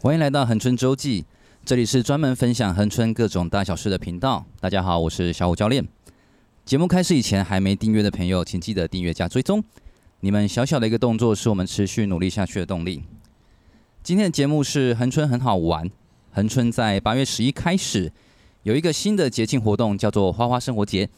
欢迎来到恒春周记，这里是专门分享恒春各种大小事的频道。大家好，我是小虎教练。节目开始以前，还没订阅的朋友，请记得订阅加追踪。你们小小的一个动作，是我们持续努力下去的动力。今天的节目是恒春很好玩。恒春在八月十一开始有一个新的节庆活动，叫做花花生活节。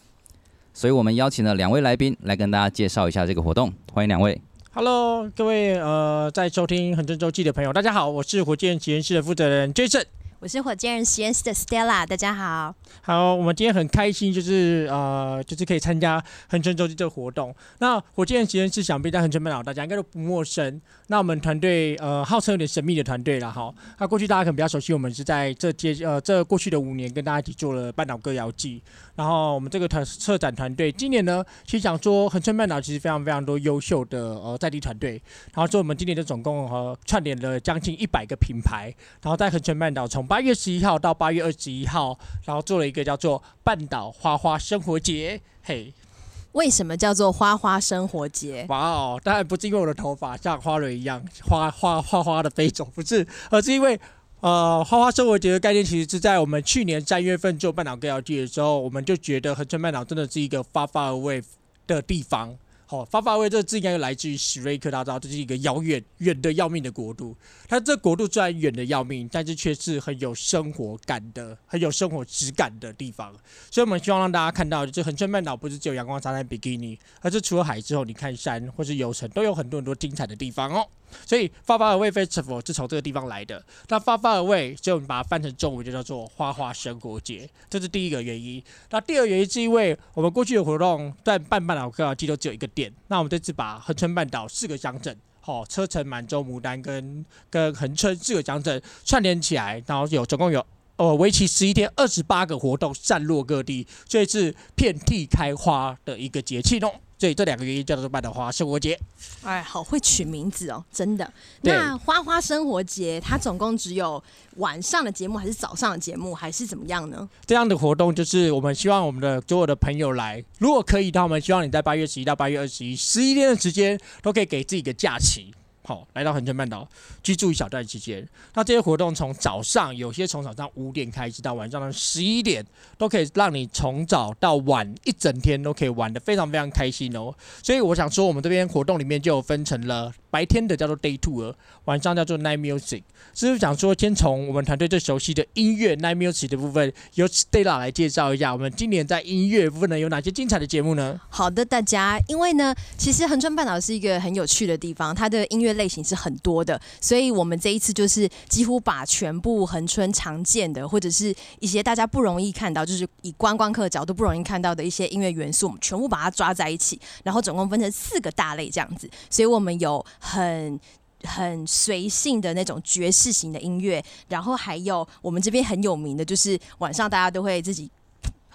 所以我们邀请了两位来宾来跟大家介绍一下这个活动。欢迎两位。Hello，各位呃，在收听恒春周记的朋友，大家好，我是火箭实验室的负责人 Jason，我是火箭人实验室的 Stella，大家好。好，我们今天很开心，就是呃，就是可以参加恒春周记这个活动。那火箭人实验室想必在恒春半岛，大家应该都不陌生。那我们团队呃，号称有点神秘的团队了哈。那过去大家可能比较熟悉，我们是在这届呃这过去的五年跟大家一起做了半岛歌谣祭。然后我们这个团策展团队今年呢，其实想说恒春半岛其实非常非常多优秀的呃在地团队。然后说我们今年的总共呃串联了将近一百个品牌，然后在恒春半岛从八月十一号到八月二十一号，然后做了一个叫做半岛花花生活节。嘿，为什么叫做花花生活节？哇哦，当然不是因为我的头发像花蕊一样花花花花的飞走，不是，而是因为。呃，花花生活节的概念其实是在我们去年三月份做半岛歌谣祭的时候，我们就觉得恒春半岛真的是一个 far far away 的地方。好发发威这个字应该来自于史瑞克，大家知道这是一个遥远、远的要命的国度。它这国度虽然远的要命，但是却是很有生活感的、很有生活质感的地方。所以，我们希望让大家看到，就是恒春半岛不是只有阳光、沙滩、比基尼，而是除了海之后，你看山或是游程，都有很多很多精彩的地方哦。所以，Far Far Away Festival 是从这个地方来的。那 Far Far Away 就我们把它翻成中文就叫做花花生活节，这是第一个原因。那第二原因是因为我们过去的活动在半半岛歌谣祭都只有一个那我们这次把横春半岛四个乡镇，好，车城、满洲、牡丹跟跟横村四个乡镇串联起来，然后有总共有呃为期十一天二十八个活动散落各地，所以是遍地开花的一个节气哦。所以这两个原因叫做办的花花生活节。哎，好会取名字哦，真的。那花花生活节它总共只有晚上的节目，还是早上的节目，还是怎么样呢？这样的活动就是我们希望我们的所有的朋友来，如果可以的话，我们希望你在八月十一到八月二十一，十一天的时间都可以给自己一个假期。好，来到恒春半岛居住一小段时间。那这些活动从早上，有些从早上五点开始到晚上的十一点，都可以让你从早到晚一整天都可以玩得非常非常开心哦。所以我想说，我们这边活动里面就分成了。白天的叫做 day tour，晚上叫做 night music。是不是想说，先从我们团队最熟悉的音乐 night music 的部分，由 Stella 来介绍一下，我们今年在音乐部分呢有哪些精彩的节目呢？好的，大家，因为呢，其实恒春半岛是一个很有趣的地方，它的音乐类型是很多的，所以我们这一次就是几乎把全部恒春常见的，或者是一些大家不容易看到，就是以观光客角度不容易看到的一些音乐元素，我们全部把它抓在一起，然后总共分成四个大类这样子，所以我们有。很很随性的那种爵士型的音乐，然后还有我们这边很有名的，就是晚上大家都会自己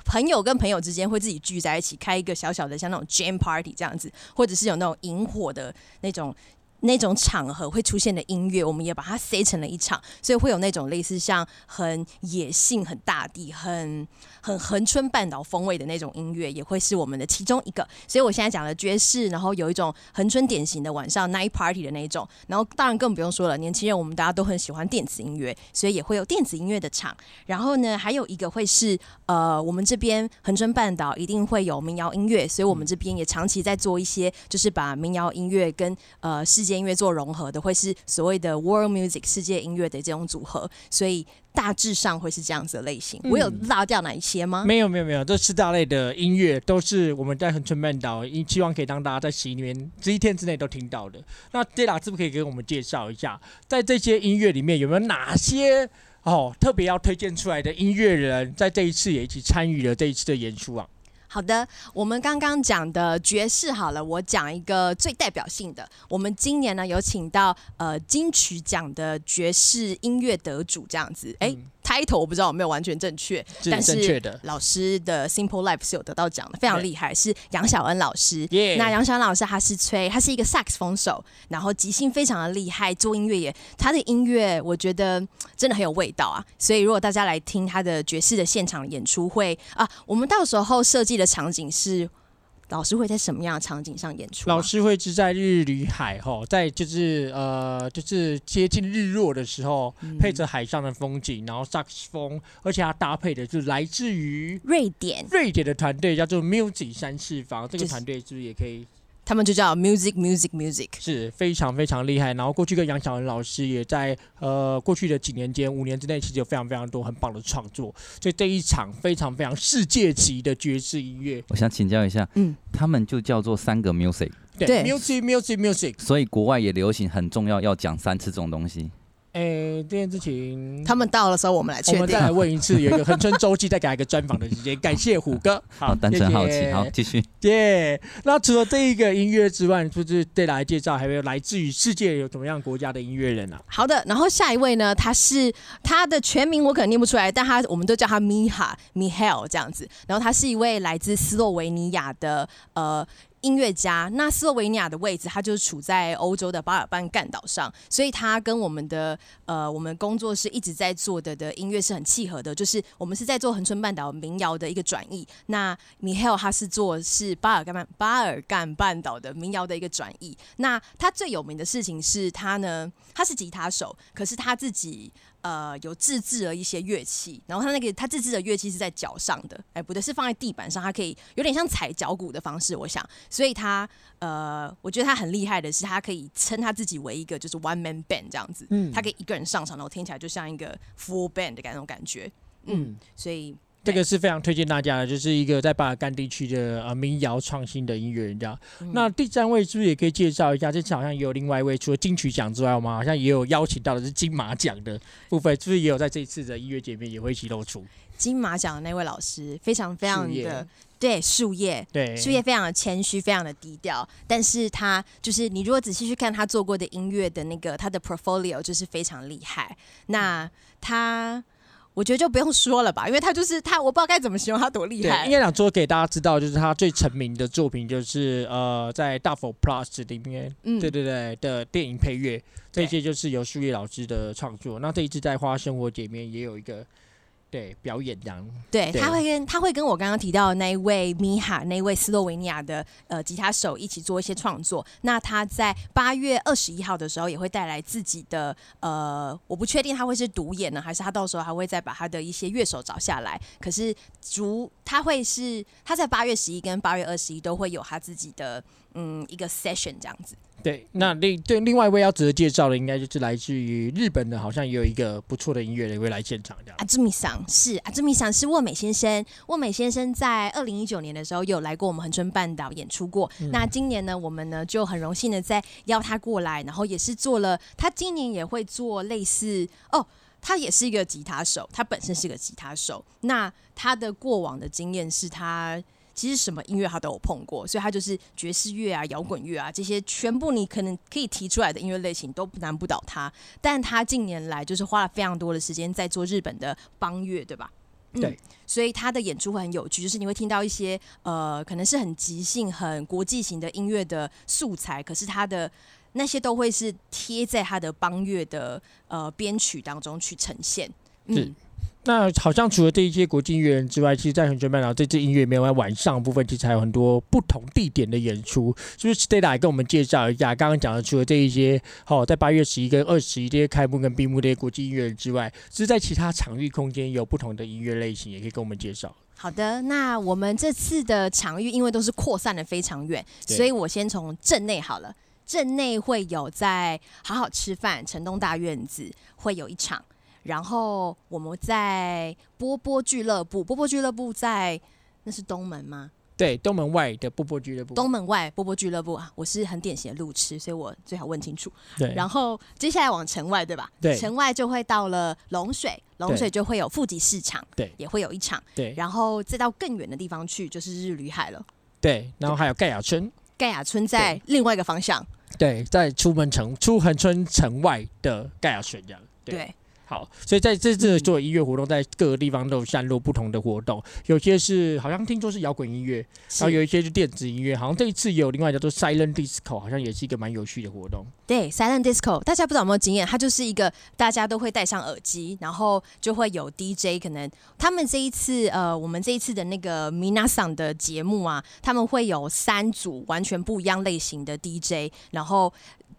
朋友跟朋友之间会自己聚在一起开一个小小的像那种 jam party 这样子，或者是有那种营火的那种。那种场合会出现的音乐，我们也把它塞成了一场，所以会有那种类似像很野性、很大地、很很恒春半岛风味的那种音乐，也会是我们的其中一个。所以我现在讲的爵士，然后有一种恒春典型的晚上 night party 的那种，然后当然更不用说了，年轻人我们大家都很喜欢电子音乐，所以也会有电子音乐的场。然后呢，还有一个会是呃，我们这边恒春半岛一定会有民谣音乐，所以我们这边也长期在做一些，就是把民谣音乐跟呃世界。音乐做融合的会是所谓的 world music 世界音乐的这种组合，所以大致上会是这样子的类型。嗯、我有落掉哪一些吗？没有没有没有，这四大类的音乐都是我们在恒春半岛，希望可以让大家在十一年十一天之内都听到的。那 Stella 是不是可以给我们介绍一下，在这些音乐里面有没有哪些哦特别要推荐出来的音乐人，在这一次也一起参与了这一次的演出啊？好的，我们刚刚讲的爵士好了，我讲一个最代表性的。我们今年呢有请到呃金曲奖的爵士音乐得主这样子，哎、title 我不知道有没有完全正确，但是老师的 Simple Life 是有得到奖的，非常厉害，是杨小恩老师。那杨小恩老师他是吹，他是一个萨克斯风手，然后即兴非常的厉害，做音乐也，他的音乐我觉得真的很有味道啊。所以如果大家来听他的爵士的现场演出会啊，我们到时候设计的场景是。老师会在什么样的场景上演出？老师会是在日里海吼，在就是呃，就是接近日落的时候，嗯、配着海上的风景，然后萨克斯风，而且它搭配的就是来自于瑞典，瑞典的团队叫做 Music 三次方，这个团队是不是也可以？他们就叫 music music music，是非常非常厉害。然后过去跟杨晓文老师也在呃过去的几年间，五年之内其实有非常非常多很棒的创作。所以这一场非常非常世界级的爵士音乐，我想请教一下，嗯，他们就叫做三个 music，对，music music music。所以国外也流行很重要要讲三次这种东西。哎、欸，这件事情，他们到的时候，我们来确定。我们再来问一次，有一个横春周记，再给他一个专访的时间。感谢虎哥，好，单纯好奇，好，继续。耶，那除了这一个音乐之外，是不是对大家介绍还有来自于世界有怎么样国家的音乐人啊？好的，然后下一位呢，他是他的全名我可能念不出来，但他我们都叫他 Miha Mihail 这样子。然后他是一位来自斯洛维尼亚的呃。音乐家，那斯洛维尼亚的位置，它就是处在欧洲的巴尔干半岛上，所以它跟我们的呃，我们工作室一直在做的的音乐是很契合的，就是我们是在做恒春半岛民谣的一个转译。那米哈 l 他是做是巴尔干半巴尔干半岛的民谣的一个转译。那他最有名的事情是他呢，他是吉他手，可是他自己。呃，有自制了一些乐器，然后他那个他自制的乐器是在脚上的，哎，不对，是放在地板上，它可以有点像踩脚鼓的方式，我想，所以他呃，我觉得他很厉害的是，他可以称他自己为一个就是 one man band 这样子，嗯，他可以一个人上场，然后听起来就像一个 full band 的那种感觉，嗯，嗯所以。这个是非常推荐大家的，就是一个在巴尔干地区的呃民谣创新的音乐人家。嗯、那第三位是不是也可以介绍一下？这次好像也有另外一位，除了金曲奖之外，我们好像也有邀请到的是金马奖的部分，是不是也有在这一次的音乐节面也会一起露出？金马奖的那位老师非常非常的对树叶，对树叶非常的谦虚，非常的低调，但是他就是你如果仔细去看他做过的音乐的那个他的 portfolio 就是非常厉害。那他。我觉得就不用说了吧，因为他就是他，我不知道该怎么形容他多厉害。应该想说给大家知道，就是他最成名的作品就是呃，在大佛 Plus 里面，嗯，对对对的电影配乐，这些就是由树叶老师的创作。那这一次在花生活节里面也有一个。对，表演这样。对，他会跟他会跟我刚刚提到的那一位米哈，那一位斯洛维尼亚的呃吉他手一起做一些创作。那他在八月二十一号的时候也会带来自己的呃，我不确定他会是独演呢，还是他到时候还会再把他的一些乐手找下来。可是主他会是他在八月十一跟八月二十一都会有他自己的嗯一个 session 这样子。对，那另对另外一位要值得介绍的，应该就是来自于日本的，好像也有一个不错的音乐人会来现场这样。阿兹米桑是阿兹米桑是沃美先生，沃美先生在二零一九年的时候有来过我们恒春半岛演出过。嗯、那今年呢，我们呢就很荣幸的在邀他过来，然后也是做了，他今年也会做类似哦，他也是一个吉他手，他本身是个吉他手。那他的过往的经验是他。其实什么音乐他都有碰过，所以他就是爵士乐啊、摇滚乐啊这些全部你可能可以提出来的音乐类型都难不倒他。但他近年来就是花了非常多的时间在做日本的邦乐，对吧？对、嗯，所以他的演出会很有趣，就是你会听到一些呃，可能是很即兴、很国际型的音乐的素材，可是他的那些都会是贴在他的邦乐的呃编曲当中去呈现。嗯。那好像除了这一些国际音乐人之外，其实，在恒春半岛这支音乐没有在晚上部分，其实还有很多不同地点的演出。是不是 Stella 来跟我们介绍一下？刚刚讲的，除了这一些，好，在八月十一跟二十一这些开幕跟闭幕这些国际音乐人之外，是在其他场域空间有不同的音乐类型，也可以跟我们介绍。好的，那我们这次的场域因为都是扩散的非常远，所以我先从镇内好了。镇内会有在好好吃饭城东大院子会有一场。然后我们在波波俱乐部，波波俱乐部在那是东门吗？对，东门外的波波俱乐部。东门外波波俱乐部啊，我是很典型的路痴，所以我最好问清楚。对。然后接下来往城外，对吧？对。城外就会到了龙水，龙水就会有富集市场，对，也会有一场。对。然后再到更远的地方去，就是日旅海了。对。然后还有盖亚村。盖亚村在另外一个方向。对，在出门城出恒春城外的盖亚村这样。对。对好，所以在这次做音乐活动，在各个地方都有散落不同的活动，有些是好像听说是摇滚音乐，然后有一些是电子音乐，好像这一次也有另外叫做 Silent Disco，好像也是一个蛮有趣的活动。对，Silent Disco，大家不知道有没有经验？它就是一个大家都会戴上耳机，然后就会有 DJ，可能他们这一次呃，我们这一次的那个 Minasan 的节目啊，他们会有三组完全不一样类型的 DJ，然后。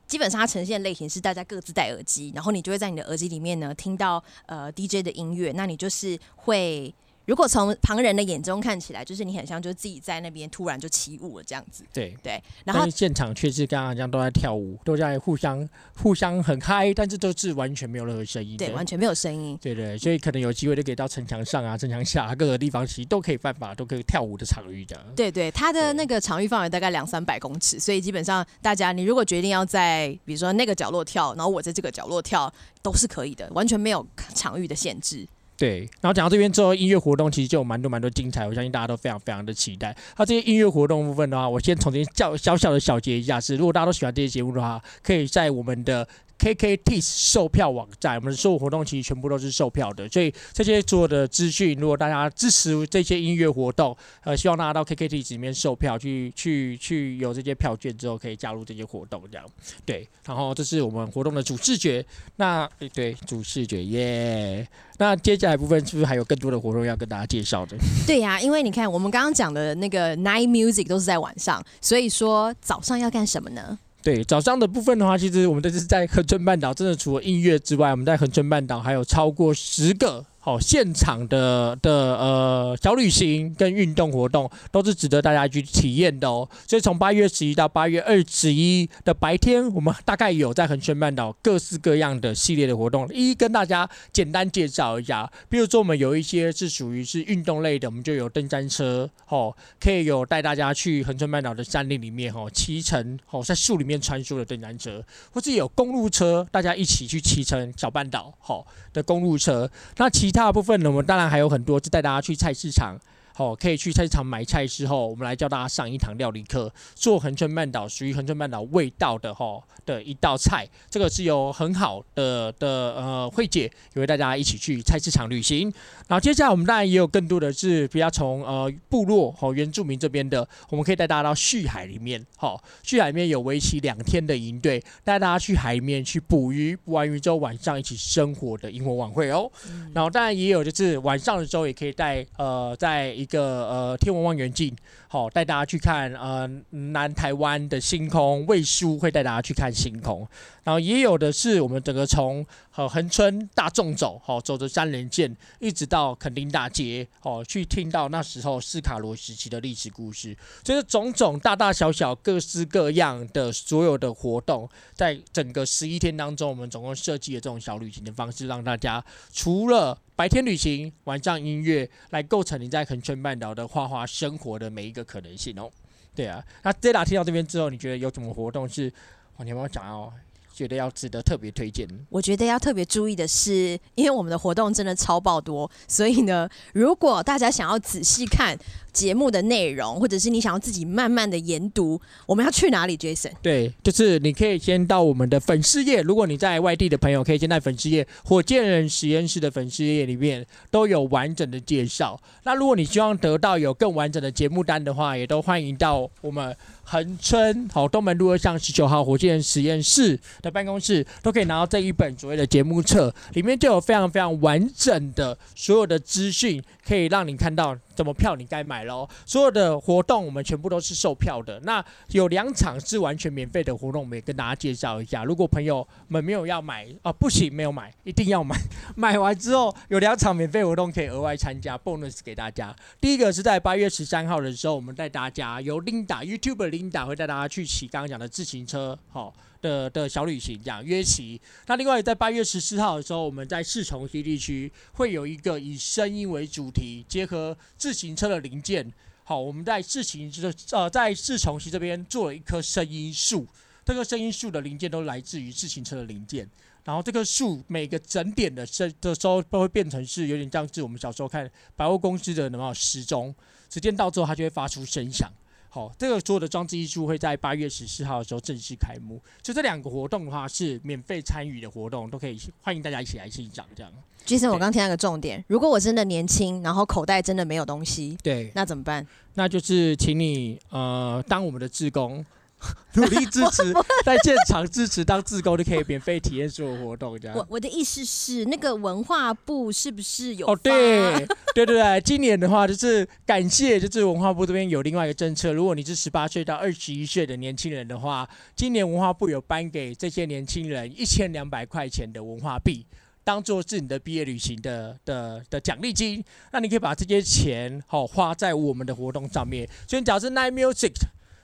基本上它呈现类型是大家各自戴耳机，然后你就会在你的耳机里面呢听到呃 DJ 的音乐，那你就是会。如果从旁人的眼中看起来，就是你很像，就是自己在那边突然就起舞了这样子。对对，然后现场却是刚刚这样都在跳舞，都在互相互相很嗨，但是都是完全没有任何声音。对，完全没有声音。对对，所以可能有机会就可以到城墙上啊、城墙下、啊、各个地方，其实都可以犯法，都可以跳舞的场域的。对对，它的那个场域范围大概两三百公尺，所以基本上大家你如果决定要在比如说那个角落跳，然后我在这个角落跳，都是可以的，完全没有场域的限制。对，然后讲到这边之后，音乐活动其实就有蛮多蛮多精彩，我相信大家都非常非常的期待。那这些音乐活动部分的话，我先重新叫小小的小结一下是，如果大家都喜欢这些节目的话，可以在我们的。KKT 售票网站，我们的所有活动其实全部都是售票的，所以这些所有的资讯，如果大家支持这些音乐活动，呃，希望大家到 KKT 里面售票，去去去有这些票券之后，可以加入这些活动，这样对。然后这是我们活动的主视觉，那对主视觉耶。那接下来部分是不是还有更多的活动要跟大家介绍的？对呀、因为你看我们刚刚讲的那个 Night Music 都是在晚上，所以说早上要干什么呢？对，早上的部分的话，其实我们这次在恒春半岛，真的除了音乐之外，我们在恒春半岛还有超过十个。哦，现场的的呃小旅行跟运动活动都是值得大家去体验的哦。所以从八月十一到八月二十一的白天，我们大概有在恒春半岛各式各样的系列的活动，一一跟大家简单介绍一下。比如说，我们有一些是属于是运动类的，我们就有登山车，哦，可以有带大家去恒春半岛的山林里面，哦，骑乘哦在树里面穿梭的登山车，或是有公路车，大家一起去骑乘小半岛，好的公路车。那骑其大部分呢，我们当然还有很多，就带大家去菜市场。好，可以去菜市场买菜之后，我们来教大家上一堂料理课，做恒春半岛属于恒春半岛味道的哈的一道菜。这个是有很好的的呃慧姐，也为大家一起去菜市场旅行。然后接下来我们当然也有更多的是比较从呃部落和原住民这边的，我们可以带大家到旭海里面，好，旭海里面有为期两天的营队，带大家去海里面去捕鱼，捕完鱼之后晚上一起生活的萤火晚会哦。嗯、然后当然也有就是晚上的时候也可以带呃在一一个呃天文望远镜，好带大家去看呃南台湾的星空，魏叔会带大家去看星空，然后也有的是我们整个从呃恒春大众走，好走着三连剑一直到垦丁大街，哦去听到那时候斯卡罗时期的历史故事，所以种种大大小小各式各样的所有的活动，在整个十一天当中，我们总共设计了这种小旅行的方式，让大家除了白天旅行，晚上音乐，来构成你在横穿半岛的画画生活的每一个可能性哦。对啊，那 Zeta 听到这边之后，你觉得有什么活动是，哦你有没有讲哦？觉得要值得特别推荐？我觉得要特别注意的是，因为我们的活动真的超爆多，所以呢，如果大家想要仔细看节目的内容，或者是你想要自己慢慢的研读，我们要去哪里，Jason？对，就是你可以先到我们的粉丝页，如果你在外地的朋友，可以先在粉丝页火箭人实验室的粉丝页里面都有完整的介绍。那如果你希望得到有更完整的节目单的话，也都欢迎到我们。恒春好，东门路二巷十九号火箭人实验室的办公室都可以拿到这一本所谓的节目册，里面就有非常非常完整的所有的资讯，可以让你看到。怎么票你该买喽？所有的活动我们全部都是售票的。那有两场是完全免费的活动，我们也跟大家介绍一下。如果朋友们没有要买啊，不行，没有买，一定要买。买完之后有两场免费活动可以额外参加，bonus 给大家。第一个是在八月十三号的时候，我们带大家由 Linda YouTuber 琳达会带大家去骑刚刚讲的自行车，好。的的小旅行这样约骑，那另外在八月十四号的时候，我们在四重溪地区会有一个以声音为主题，结合自行车的零件。好，我们在自行车呃在四重溪这边做了一棵声音树，这个声音树的零件都来自于自行车的零件。然后这棵树每个整点的声的时候都会变成是有点像是我们小时候看百货公司的那么时钟，时间到之后它就会发出声响。好，这个所有的装置艺术会在八月十四号的时候正式开幕。就这两个活动的话，是免费参与的活动，都可以欢迎大家一起来欣赏。这样，Jason，我刚听到一个重点，如果我真的年轻，然后口袋真的没有东西，对，那怎么办？那就是请你呃当我们的志工。努力支持，在现场支持当志工就可以免费体验所有活动，这样。我我的意思是，那个文化部是不是有？哦，对，对对对，今年的话就是感谢，就是文化部这边有另外一个政策，如果你是十八岁到二十一岁的年轻人的话，今年文化部有颁给这些年轻人一千两百块钱的文化币，当做是你的毕业旅行的的的奖励金，那你可以把这些钱好花在我们的活动上面，所以你只要是 Night Music。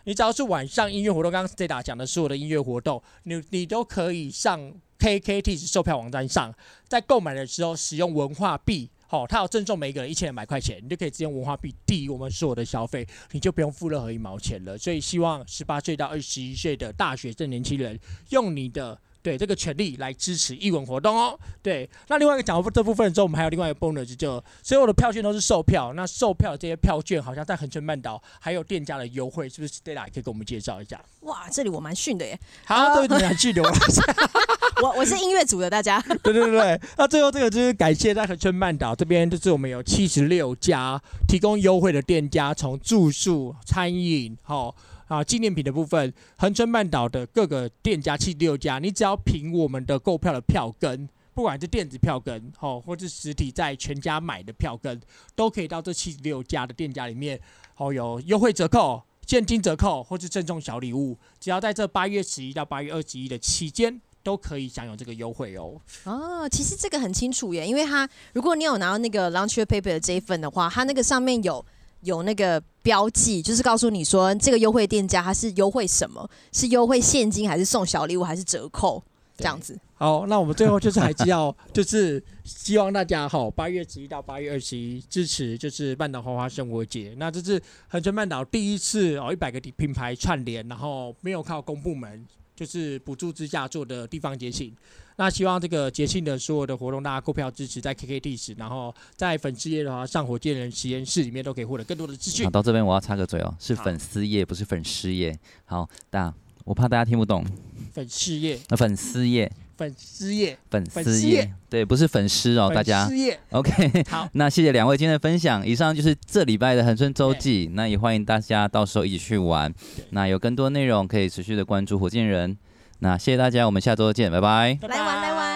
你只要是晚上音乐活动，刚刚 Stella 讲的所有的音乐活动，你你都可以上 KKT 售票网站上，在购买的时候使用文化币，好，它要赠送每个人一千两百块钱，你就可以直接用文化币抵我们所有的消费，你就不用付任何一毛钱了。所以希望十八岁到二十一岁的大学生年轻人用你的。对这个权利来支持义文活动哦。对，那另外一个讲完这部分之后，我们还有另外一个 bonus，就所有的票券都是售票。那售票的这些票券好像在恒春半岛还有店家的优惠，是不是？Stella 可以给我们介绍一下？哇，这里我蛮逊的耶。好，对，你蛮逊的。我我是音乐组的，大家。对对对对。那最后这个就是感谢在恒春半岛这边，就是我们有七十六家提供优惠的店家，从住宿、餐饮，好。啊，纪念品的部分，恒春半岛的各个店家七十六家，你只要凭我们的购票的票根，不管是电子票根，哦，或是实体在全家买的票根，都可以到这七十六家的店家里面，哦，有优惠折扣、现金折扣，或是赠送小礼物，只要在这八月十一到八月二十一的期间，都可以享有这个优惠哦。哦，其实这个很清楚耶，因为它如果你有拿到那个 lunch paper 的这一份的话，它那个上面有。有那个标记，就是告诉你说这个优惠店家它是优惠什么，是优惠现金还是送小礼物还是折扣这样子。好，那我们最后就是还是要 就是希望大家好，八月十一到八月二十一支持就是半岛花花生活节。那这是恒春半岛第一次哦，一百个品牌串联，然后没有靠公部门就是补助之下做的地方节庆。那希望这个节庆的所有的活动，大家购票支持，在 KKTIX，然后在粉丝页的话，上火箭人实验室里面都可以获得更多的资讯。好，到这边我要插个嘴哦，是粉丝页，不是粉丝页。好，大我怕大家听不懂。粉丝页。那粉丝页。粉丝页。粉丝页。对，不是粉丝哦，大家。粉丝页。OK。好，那谢谢两位今天的分享。以上就是这礼拜的恒春周记，那也欢迎大家到时候一起去玩。那有更多内容可以持续的关注火箭人。那谢谢大家，我们下周见，拜拜。来玩来玩。